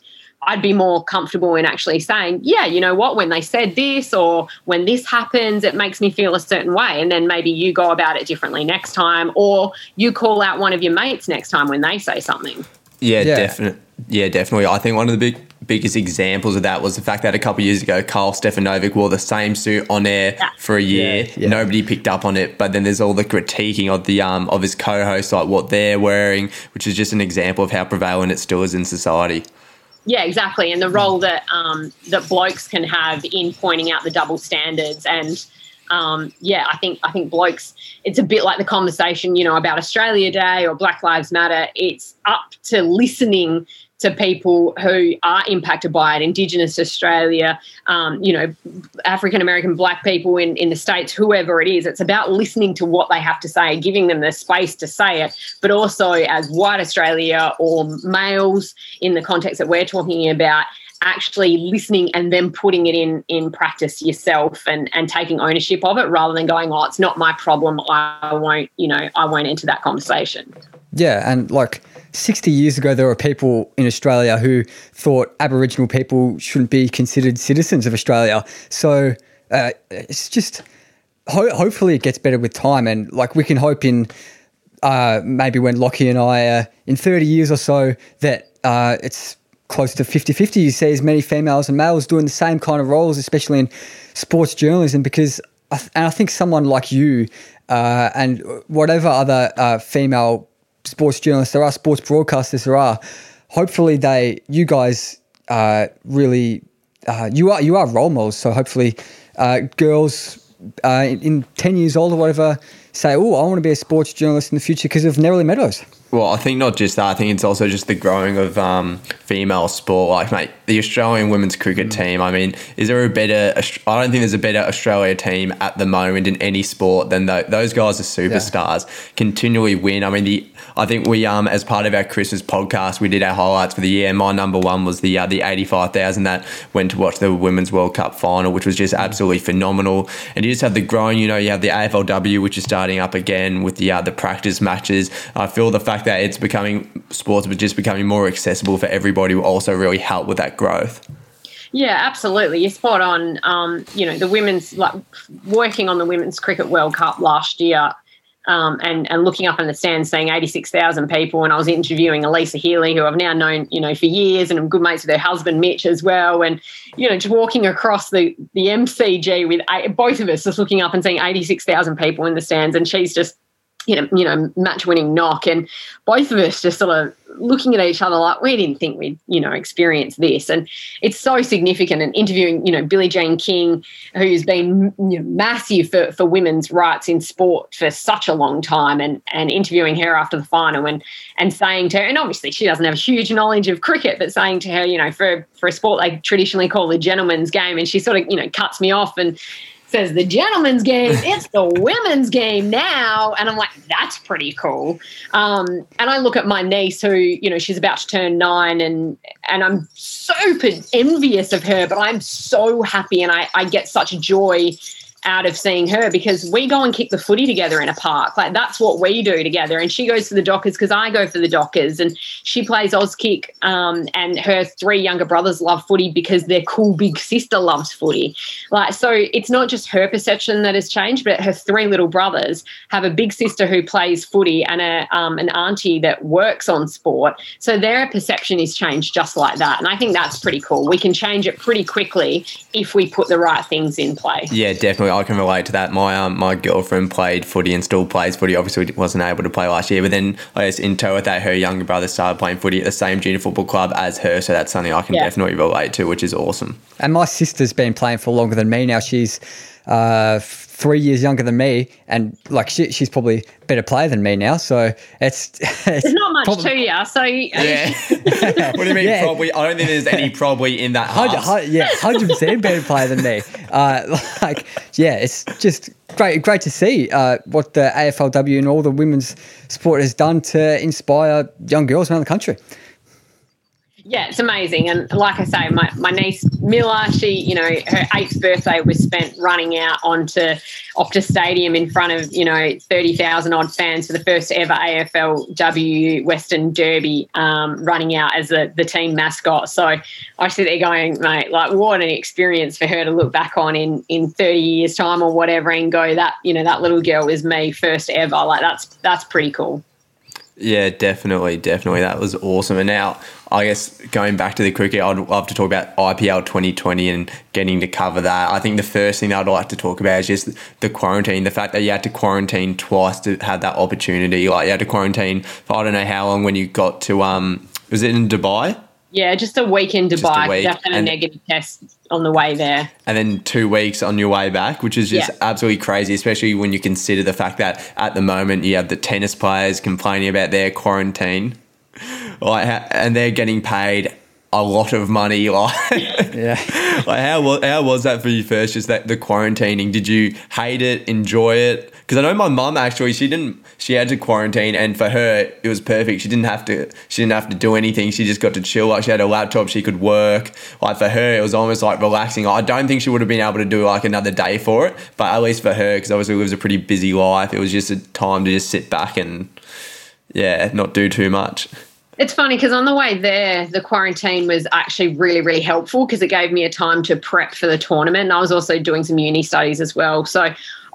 I'd be more comfortable in actually saying, yeah, you know what, when they said this or when this happens, it makes me feel a certain way. And then maybe you go about it differently next time, or you call out one of your mates next time when they say something. Yeah, yeah. definitely. Yeah, definitely. I think one of the big biggest examples of that was the fact that a couple years ago, Karl Stefanovic wore the same suit on air yeah. for a year. Yeah, yeah. Nobody picked up on it, but then there's all the critiquing of the um of his co-hosts, like what they're wearing, which is just an example of how prevalent it still is in society. Yeah, exactly, and the role that um, that blokes can have in pointing out the double standards, and um, yeah, I think I think blokes. It's a bit like the conversation, you know, about Australia Day or Black Lives Matter. It's up to listening to people who are impacted by it, Indigenous Australia, um, you know, African American black people in, in the States, whoever it is. It's about listening to what they have to say, giving them the space to say it, but also as white Australia or males in the context that we're talking about, actually listening and then putting it in in practice yourself and and taking ownership of it rather than going oh it's not my problem i won't you know i won't enter that conversation yeah and like 60 years ago, there were people in Australia who thought Aboriginal people shouldn't be considered citizens of Australia. So uh, it's just ho- hopefully it gets better with time. And like we can hope in uh, maybe when Lockie and I are in 30 years or so that uh, it's close to 50 50. You see as many females and males doing the same kind of roles, especially in sports journalism, because I th- and I think someone like you uh, and whatever other uh, female sports journalists there are, sports broadcasters there are, hopefully they, you guys, uh, really, uh, you are you are role models. So hopefully, uh, girls uh, in, in ten years old or whatever say, "Oh, I want to be a sports journalist in the future because of Neroli Meadows." Well, I think not just that. I think it's also just the growing of um, female sport. Like, mate, the Australian women's cricket mm. team. I mean, is there a better? I don't think there's a better Australia team at the moment in any sport than the, those guys are superstars. Yeah. Continually win. I mean, the I think we um as part of our Christmas podcast, we did our highlights for the year. My number one was the uh, the eighty five thousand that went to watch the Women's World Cup final, which was just absolutely phenomenal. And you just have the growing. You know, you have the AFLW, which is starting up again with the uh, the practice matches. I feel the fact that it's becoming sports, but just becoming more accessible for everybody will also really help with that growth. Yeah, absolutely. You're spot on. Um, you know, the women's like working on the Women's Cricket World Cup last year. Um, and and looking up in the stands seeing 86,000 people and I was interviewing Alyssa Healy who I've now known you know for years and I'm good mates with her husband Mitch as well and you know just walking across the the MCG with eight, both of us just looking up and seeing 86,000 people in the stands and she's just you know, you know, match winning knock. And both of us just sort of looking at each other like we didn't think we'd, you know, experience this. And it's so significant. And interviewing, you know, Billie Jean King, who's been you know, massive for, for women's rights in sport for such a long time, and and interviewing her after the final and and saying to her, and obviously she doesn't have a huge knowledge of cricket, but saying to her, you know, for for a sport they traditionally call the gentleman's game, and she sort of, you know, cuts me off and says the gentleman's game, it's the women's game now. And I'm like, that's pretty cool. Um, and I look at my niece who, you know, she's about to turn nine and and I'm super envious of her, but I'm so happy and I, I get such joy out of seeing her because we go and kick the footy together in a park. Like that's what we do together. And she goes for the Dockers because I go for the Dockers. And she plays Auskick. Um, and her three younger brothers love footy because their cool big sister loves footy. Like so, it's not just her perception that has changed, but her three little brothers have a big sister who plays footy and a um, an auntie that works on sport. So their perception is changed just like that. And I think that's pretty cool. We can change it pretty quickly if we put the right things in play. Yeah, definitely. I can relate to that. My um, my girlfriend played footy and still plays footy. Obviously, wasn't able to play last year, but then I guess in tow with that, her younger brother started playing footy at the same junior football club as her. So that's something I can yeah. definitely relate to, which is awesome. And my sister's been playing for longer than me now. She's uh, three years younger than me, and like she, she's probably a better player than me now. So it's, it's there's not much probably, to you. So yeah, what do you mean? Yeah. Probably, I don't think there's any probably in that. Hundred, yeah, hundred percent better player than me. Uh, like yeah, it's just great, great to see uh, what the AFLW and all the women's sport has done to inspire young girls around the country. Yeah, it's amazing. And like I say, my, my niece Miller, she, you know, her eighth birthday was spent running out onto Optus Stadium in front of, you know, 30,000 odd fans for the first ever AFLW Western Derby, um, running out as the, the team mascot. So I see they're going, mate, like what an experience for her to look back on in, in 30 years' time or whatever and go, that, you know, that little girl was me first ever. Like that's, that's pretty cool. Yeah, definitely, definitely. That was awesome. And now, I guess going back to the cricket, I'd love to talk about IPL 2020 and getting to cover that. I think the first thing I'd like to talk about is just the quarantine, the fact that you had to quarantine twice to have that opportunity. Like you had to quarantine for I don't know how long when you got to um was it in Dubai? Yeah, just a week in Dubai. Week. Had a and, negative test on the way there. And then two weeks on your way back, which is just yeah. absolutely crazy, especially when you consider the fact that at the moment you have the tennis players complaining about their quarantine. Like, and they're getting paid a lot of money. Like, yeah, like how how was that for you first? Just that the quarantining. Did you hate it? Enjoy it? Because I know my mum actually, she didn't. She had to quarantine, and for her, it was perfect. She didn't have to. She didn't have to do anything. She just got to chill. Like she had a laptop, she could work. Like for her, it was almost like relaxing. I don't think she would have been able to do like another day for it, but at least for her, because obviously it was a pretty busy life. It was just a time to just sit back and yeah, not do too much. It's funny because on the way there, the quarantine was actually really, really helpful because it gave me a time to prep for the tournament. And I was also doing some uni studies as well. So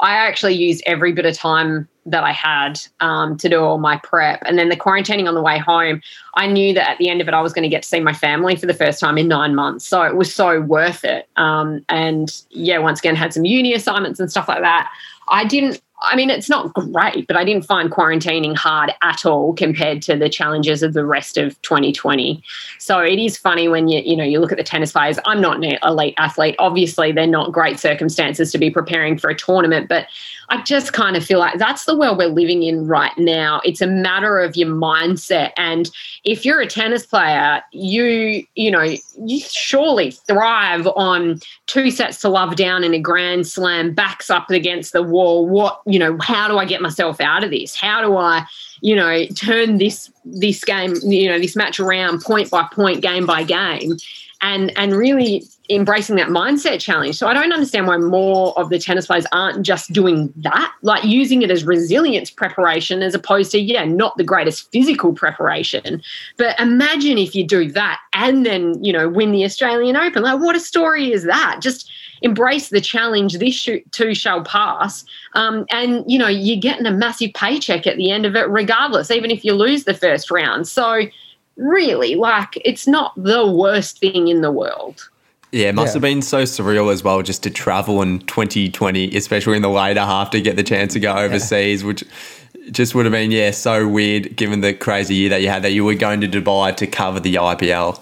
I actually used every bit of time that I had um, to do all my prep. And then the quarantining on the way home, I knew that at the end of it, I was going to get to see my family for the first time in nine months. So it was so worth it. Um, and yeah, once again, had some uni assignments and stuff like that. I didn't I mean, it's not great, but I didn't find quarantining hard at all compared to the challenges of the rest of 2020. So it is funny when you, you know, you look at the tennis players. I'm not an elite athlete. Obviously, they're not great circumstances to be preparing for a tournament, but I just kind of feel like that's the world we're living in right now. It's a matter of your mindset. And if you're a tennis player, you, you know, you surely thrive on two sets to love down in a grand slam, backs up against the wall. What, you know, how do I get myself out of this? How do I, you know, turn this this game, you know, this match around point by point, game by game? and and really embracing that mindset challenge. So I don't understand why more of the tennis players aren't just doing that, like using it as resilience preparation as opposed to, yeah, not the greatest physical preparation. But imagine if you do that and then, you know, win the Australian Open. Like, what a story is that? Just embrace the challenge. This too shall pass. Um, and, you know, you're getting a massive paycheck at the end of it, regardless, even if you lose the first round. So, really, like, it's not the worst thing in the world. Yeah, it must yeah. have been so surreal as well just to travel in 2020, especially in the later half to get the chance to go overseas, yeah. which just would have been, yeah, so weird given the crazy year that you had that you were going to Dubai to cover the IPL.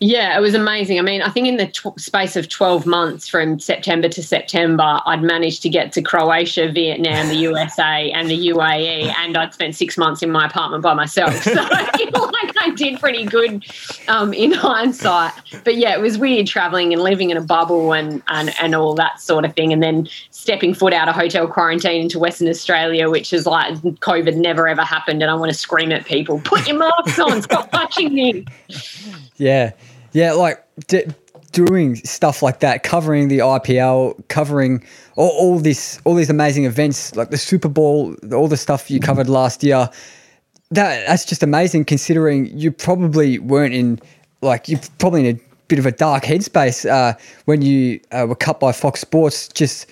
Yeah, it was amazing. I mean, I think in the tw- space of 12 months from September to September, I'd managed to get to Croatia, Vietnam, the USA, and the UAE, and I'd spent six months in my apartment by myself. So I feel like I did pretty good um, in hindsight. But yeah, it was weird traveling and living in a bubble and, and, and all that sort of thing. And then stepping foot out of hotel quarantine into Western Australia, which is like COVID never ever happened. And I want to scream at people, put your masks on, stop touching me. Yeah. Yeah, like d- doing stuff like that, covering the IPL, covering all, all this, all these amazing events like the Super Bowl, all the stuff you covered last year. That that's just amazing, considering you probably weren't in like you're probably in a bit of a dark headspace uh, when you uh, were cut by Fox Sports just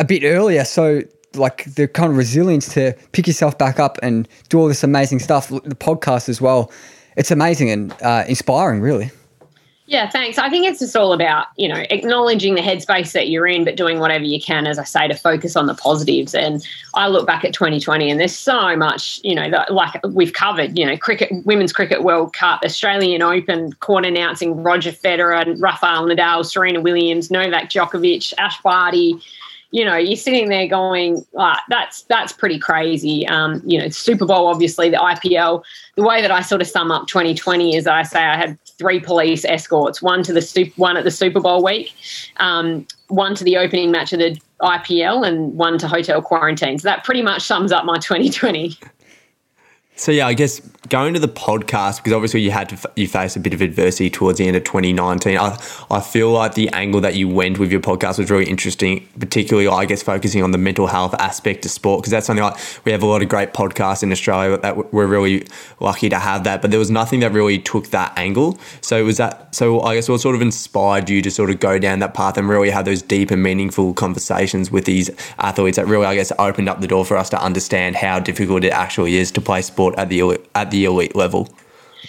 a bit earlier. So like the kind of resilience to pick yourself back up and do all this amazing stuff, the podcast as well. It's amazing and uh, inspiring, really. Yeah, thanks. I think it's just all about, you know, acknowledging the headspace that you're in, but doing whatever you can, as I say, to focus on the positives. And I look back at 2020 and there's so much, you know, that, like we've covered, you know, cricket, Women's Cricket World Cup, Australian Open, court announcing Roger Federer Rafael Nadal, Serena Williams, Novak Djokovic, Ash Barty, you know, you're sitting there going, ah, that's that's pretty crazy. Um, you know, Super Bowl, obviously, the IPL. The way that I sort of sum up 2020 is I say I had three police escorts, one to the super, one at the Super Bowl week, um, one to the opening match of the IPL, and one to hotel quarantine. So that pretty much sums up my 2020. So yeah, I guess going to the podcast because obviously you had to you face a bit of adversity towards the end of 2019. I I feel like the angle that you went with your podcast was really interesting, particularly I guess focusing on the mental health aspect of sport because that's something like we have a lot of great podcasts in Australia that we're really lucky to have that, but there was nothing that really took that angle. So it was that so I guess what sort of inspired you to sort of go down that path and really have those deep and meaningful conversations with these athletes that really I guess opened up the door for us to understand how difficult it actually is to play sport sport at the at the elite level.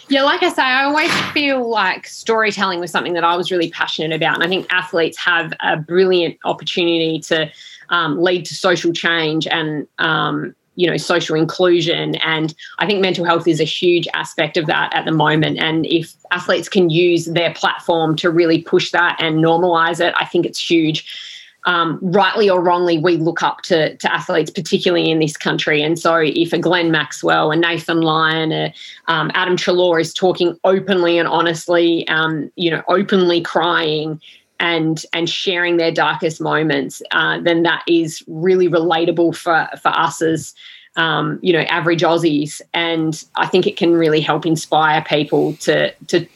Yeah, like I say, I always feel like storytelling was something that I was really passionate about. And I think athletes have a brilliant opportunity to um, lead to social change and, um, you know, social inclusion. And I think mental health is a huge aspect of that at the moment. And if athletes can use their platform to really push that and normalize it, I think it's huge um, rightly or wrongly, we look up to, to athletes, particularly in this country. And so, if a Glenn Maxwell, a Nathan Lyon, a um, Adam Treloar is talking openly and honestly, um, you know, openly crying and and sharing their darkest moments, uh, then that is really relatable for for us as um, you know average Aussies, and I think it can really help inspire people to to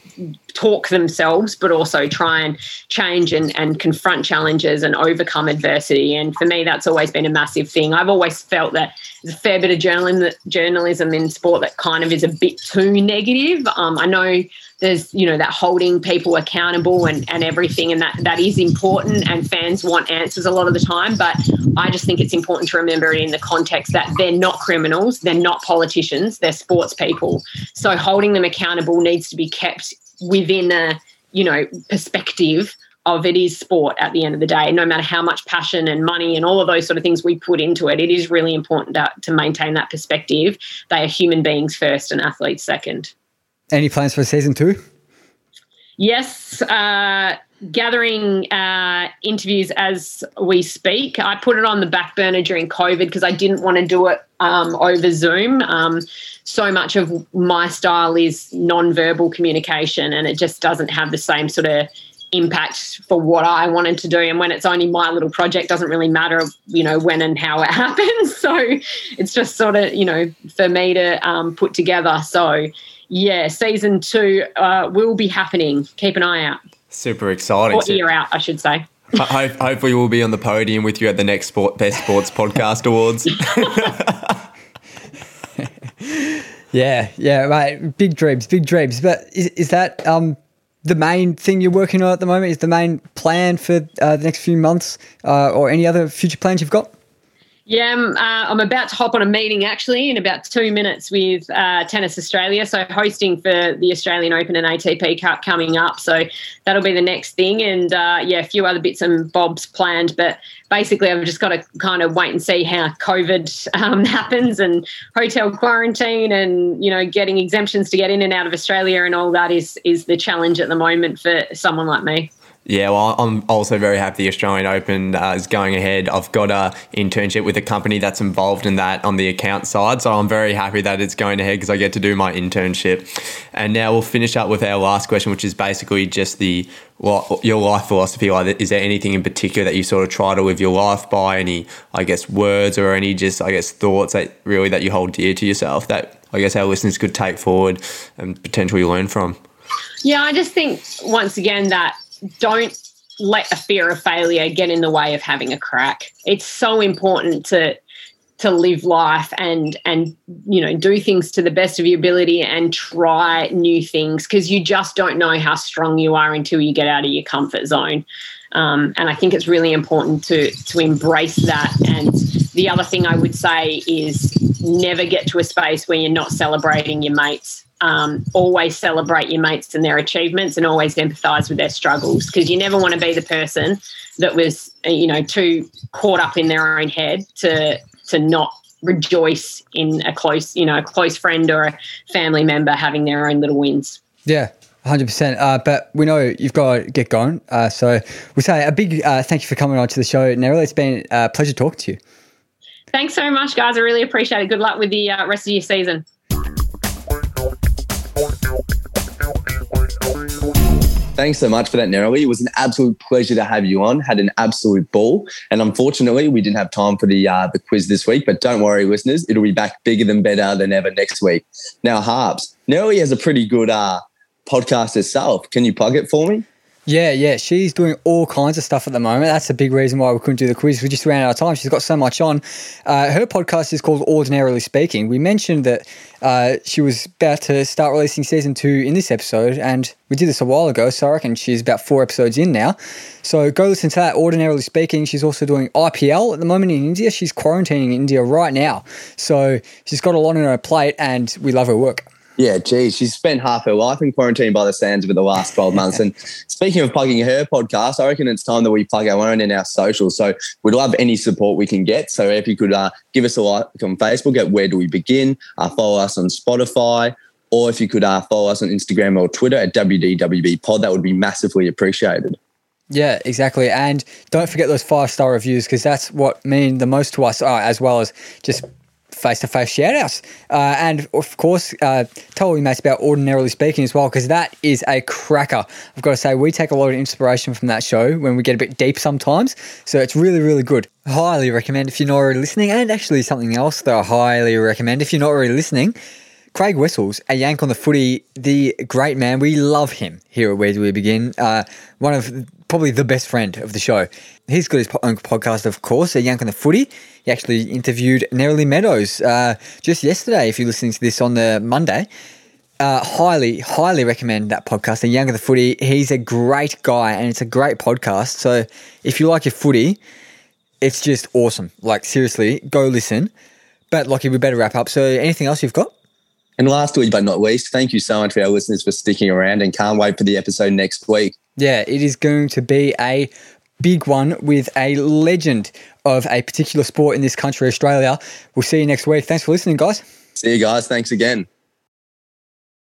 talk themselves, but also try and change and, and confront challenges and overcome adversity. And for me, that's always been a massive thing. I've always felt that there's a fair bit of journalism, journalism in sport that kind of is a bit too negative. Um, I know there's you know that holding people accountable and, and everything and that that is important and fans want answers a lot of the time but i just think it's important to remember it in the context that they're not criminals they're not politicians they're sports people so holding them accountable needs to be kept within a you know perspective of it is sport at the end of the day. No matter how much passion and money and all of those sort of things we put into it it is really important to, to maintain that perspective. They are human beings first and athletes second. Any plans for season two? Yes uh, gathering uh, interviews as we speak. I put it on the back burner during COVID because I didn't want to do it um, over Zoom. Um, so much of my style is non-verbal communication, and it just doesn't have the same sort of impact for what I wanted to do. And when it's only my little project, doesn't really matter, you know, when and how it happens. So it's just sort of, you know, for me to um, put together. So yeah, season two uh, will be happening. Keep an eye out. Super exciting. Or ear out, I should say. hopefully, we'll be on the podium with you at the next sport, Best Sports Podcast Awards. yeah, yeah, right. Big dreams, big dreams. But is, is that um, the main thing you're working on at the moment? Is the main plan for uh, the next few months uh, or any other future plans you've got? Yeah, I'm, uh, I'm, about to hop on a meeting actually in about two minutes with uh, Tennis Australia. So, hosting for the Australian Open and ATP Cup coming up. So, that'll be the next thing. And uh, yeah, a few other bits and bobs planned. But basically, I've just got to kind of wait and see how COVID um, happens and hotel quarantine and, you know, getting exemptions to get in and out of Australia and all that is, is the challenge at the moment for someone like me. Yeah, well, I'm also very happy the Australian Open uh, is going ahead. I've got a internship with a company that's involved in that on the account side, so I'm very happy that it's going ahead because I get to do my internship. And now we'll finish up with our last question, which is basically just the what your life philosophy. Like, is there anything in particular that you sort of try to live your life by? Any, I guess, words or any just, I guess, thoughts that really that you hold dear to yourself that I guess our listeners could take forward and potentially learn from. Yeah, I just think once again that don't let a fear of failure get in the way of having a crack. It's so important to to live life and and you know do things to the best of your ability and try new things because you just don't know how strong you are until you get out of your comfort zone. Um, and I think it's really important to to embrace that. And the other thing I would say is never get to a space where you're not celebrating your mates um, always celebrate your mates and their achievements and always empathize with their struggles because you never want to be the person that was you know too caught up in their own head to to not rejoice in a close you know a close friend or a family member having their own little wins yeah 100%. Uh, but we know you've got to get going. Uh, so we say a big uh, thank you for coming on to the show, Neroli. It's been a pleasure talking to you. Thanks so much, guys. I really appreciate it. Good luck with the uh, rest of your season. Thanks so much for that, Neroli. It was an absolute pleasure to have you on. Had an absolute ball, and unfortunately, we didn't have time for the uh, the quiz this week. But don't worry, listeners, it'll be back bigger than better than ever next week. Now, Harps, Neroli has a pretty good uh, podcast herself. Can you plug it for me? Yeah, yeah, she's doing all kinds of stuff at the moment. That's a big reason why we couldn't do the quiz. We just ran out of time. She's got so much on. Uh, her podcast is called Ordinarily Speaking. We mentioned that uh, she was about to start releasing season two in this episode, and we did this a while ago, so I reckon she's about four episodes in now. So go listen to that. Ordinarily Speaking, she's also doing IPL at the moment in India. She's quarantining in India right now, so she's got a lot on her plate, and we love her work. Yeah, geez, she's spent half her life in quarantine by the sands over the last 12 months. And speaking of plugging her podcast, I reckon it's time that we plug our own in our socials. So we'd love any support we can get. So if you could uh, give us a like on Facebook at Where Do We Begin, uh, follow us on Spotify, or if you could uh, follow us on Instagram or Twitter at WDWB Pod, that would be massively appreciated. Yeah, exactly. And don't forget those five star reviews because that's what mean the most to us, uh, as well as just face to face shout outs. Uh, and of course, uh, tell your mates about Ordinarily Speaking as well, because that is a cracker. I've got to say, we take a lot of inspiration from that show when we get a bit deep sometimes. So it's really, really good. Highly recommend if you're not already listening. And actually, something else that I highly recommend if you're not already listening. Craig Wessels, a yank on the footy, the great man. We love him here at Where Do We Begin. Uh, one of probably the best friend of the show. He's got his own podcast, of course, a yank on the footy. He actually interviewed Neroli Meadows uh, just yesterday. If you're listening to this on the Monday, uh, highly, highly recommend that podcast. A Young the Footy. He's a great guy, and it's a great podcast. So if you like your footy, it's just awesome. Like seriously, go listen. But Lockie, we better wrap up. So anything else you've got? And lastly, but not least, thank you so much for our listeners for sticking around and can't wait for the episode next week. Yeah, it is going to be a big one with a legend of a particular sport in this country, Australia. We'll see you next week. Thanks for listening, guys. See you guys. Thanks again.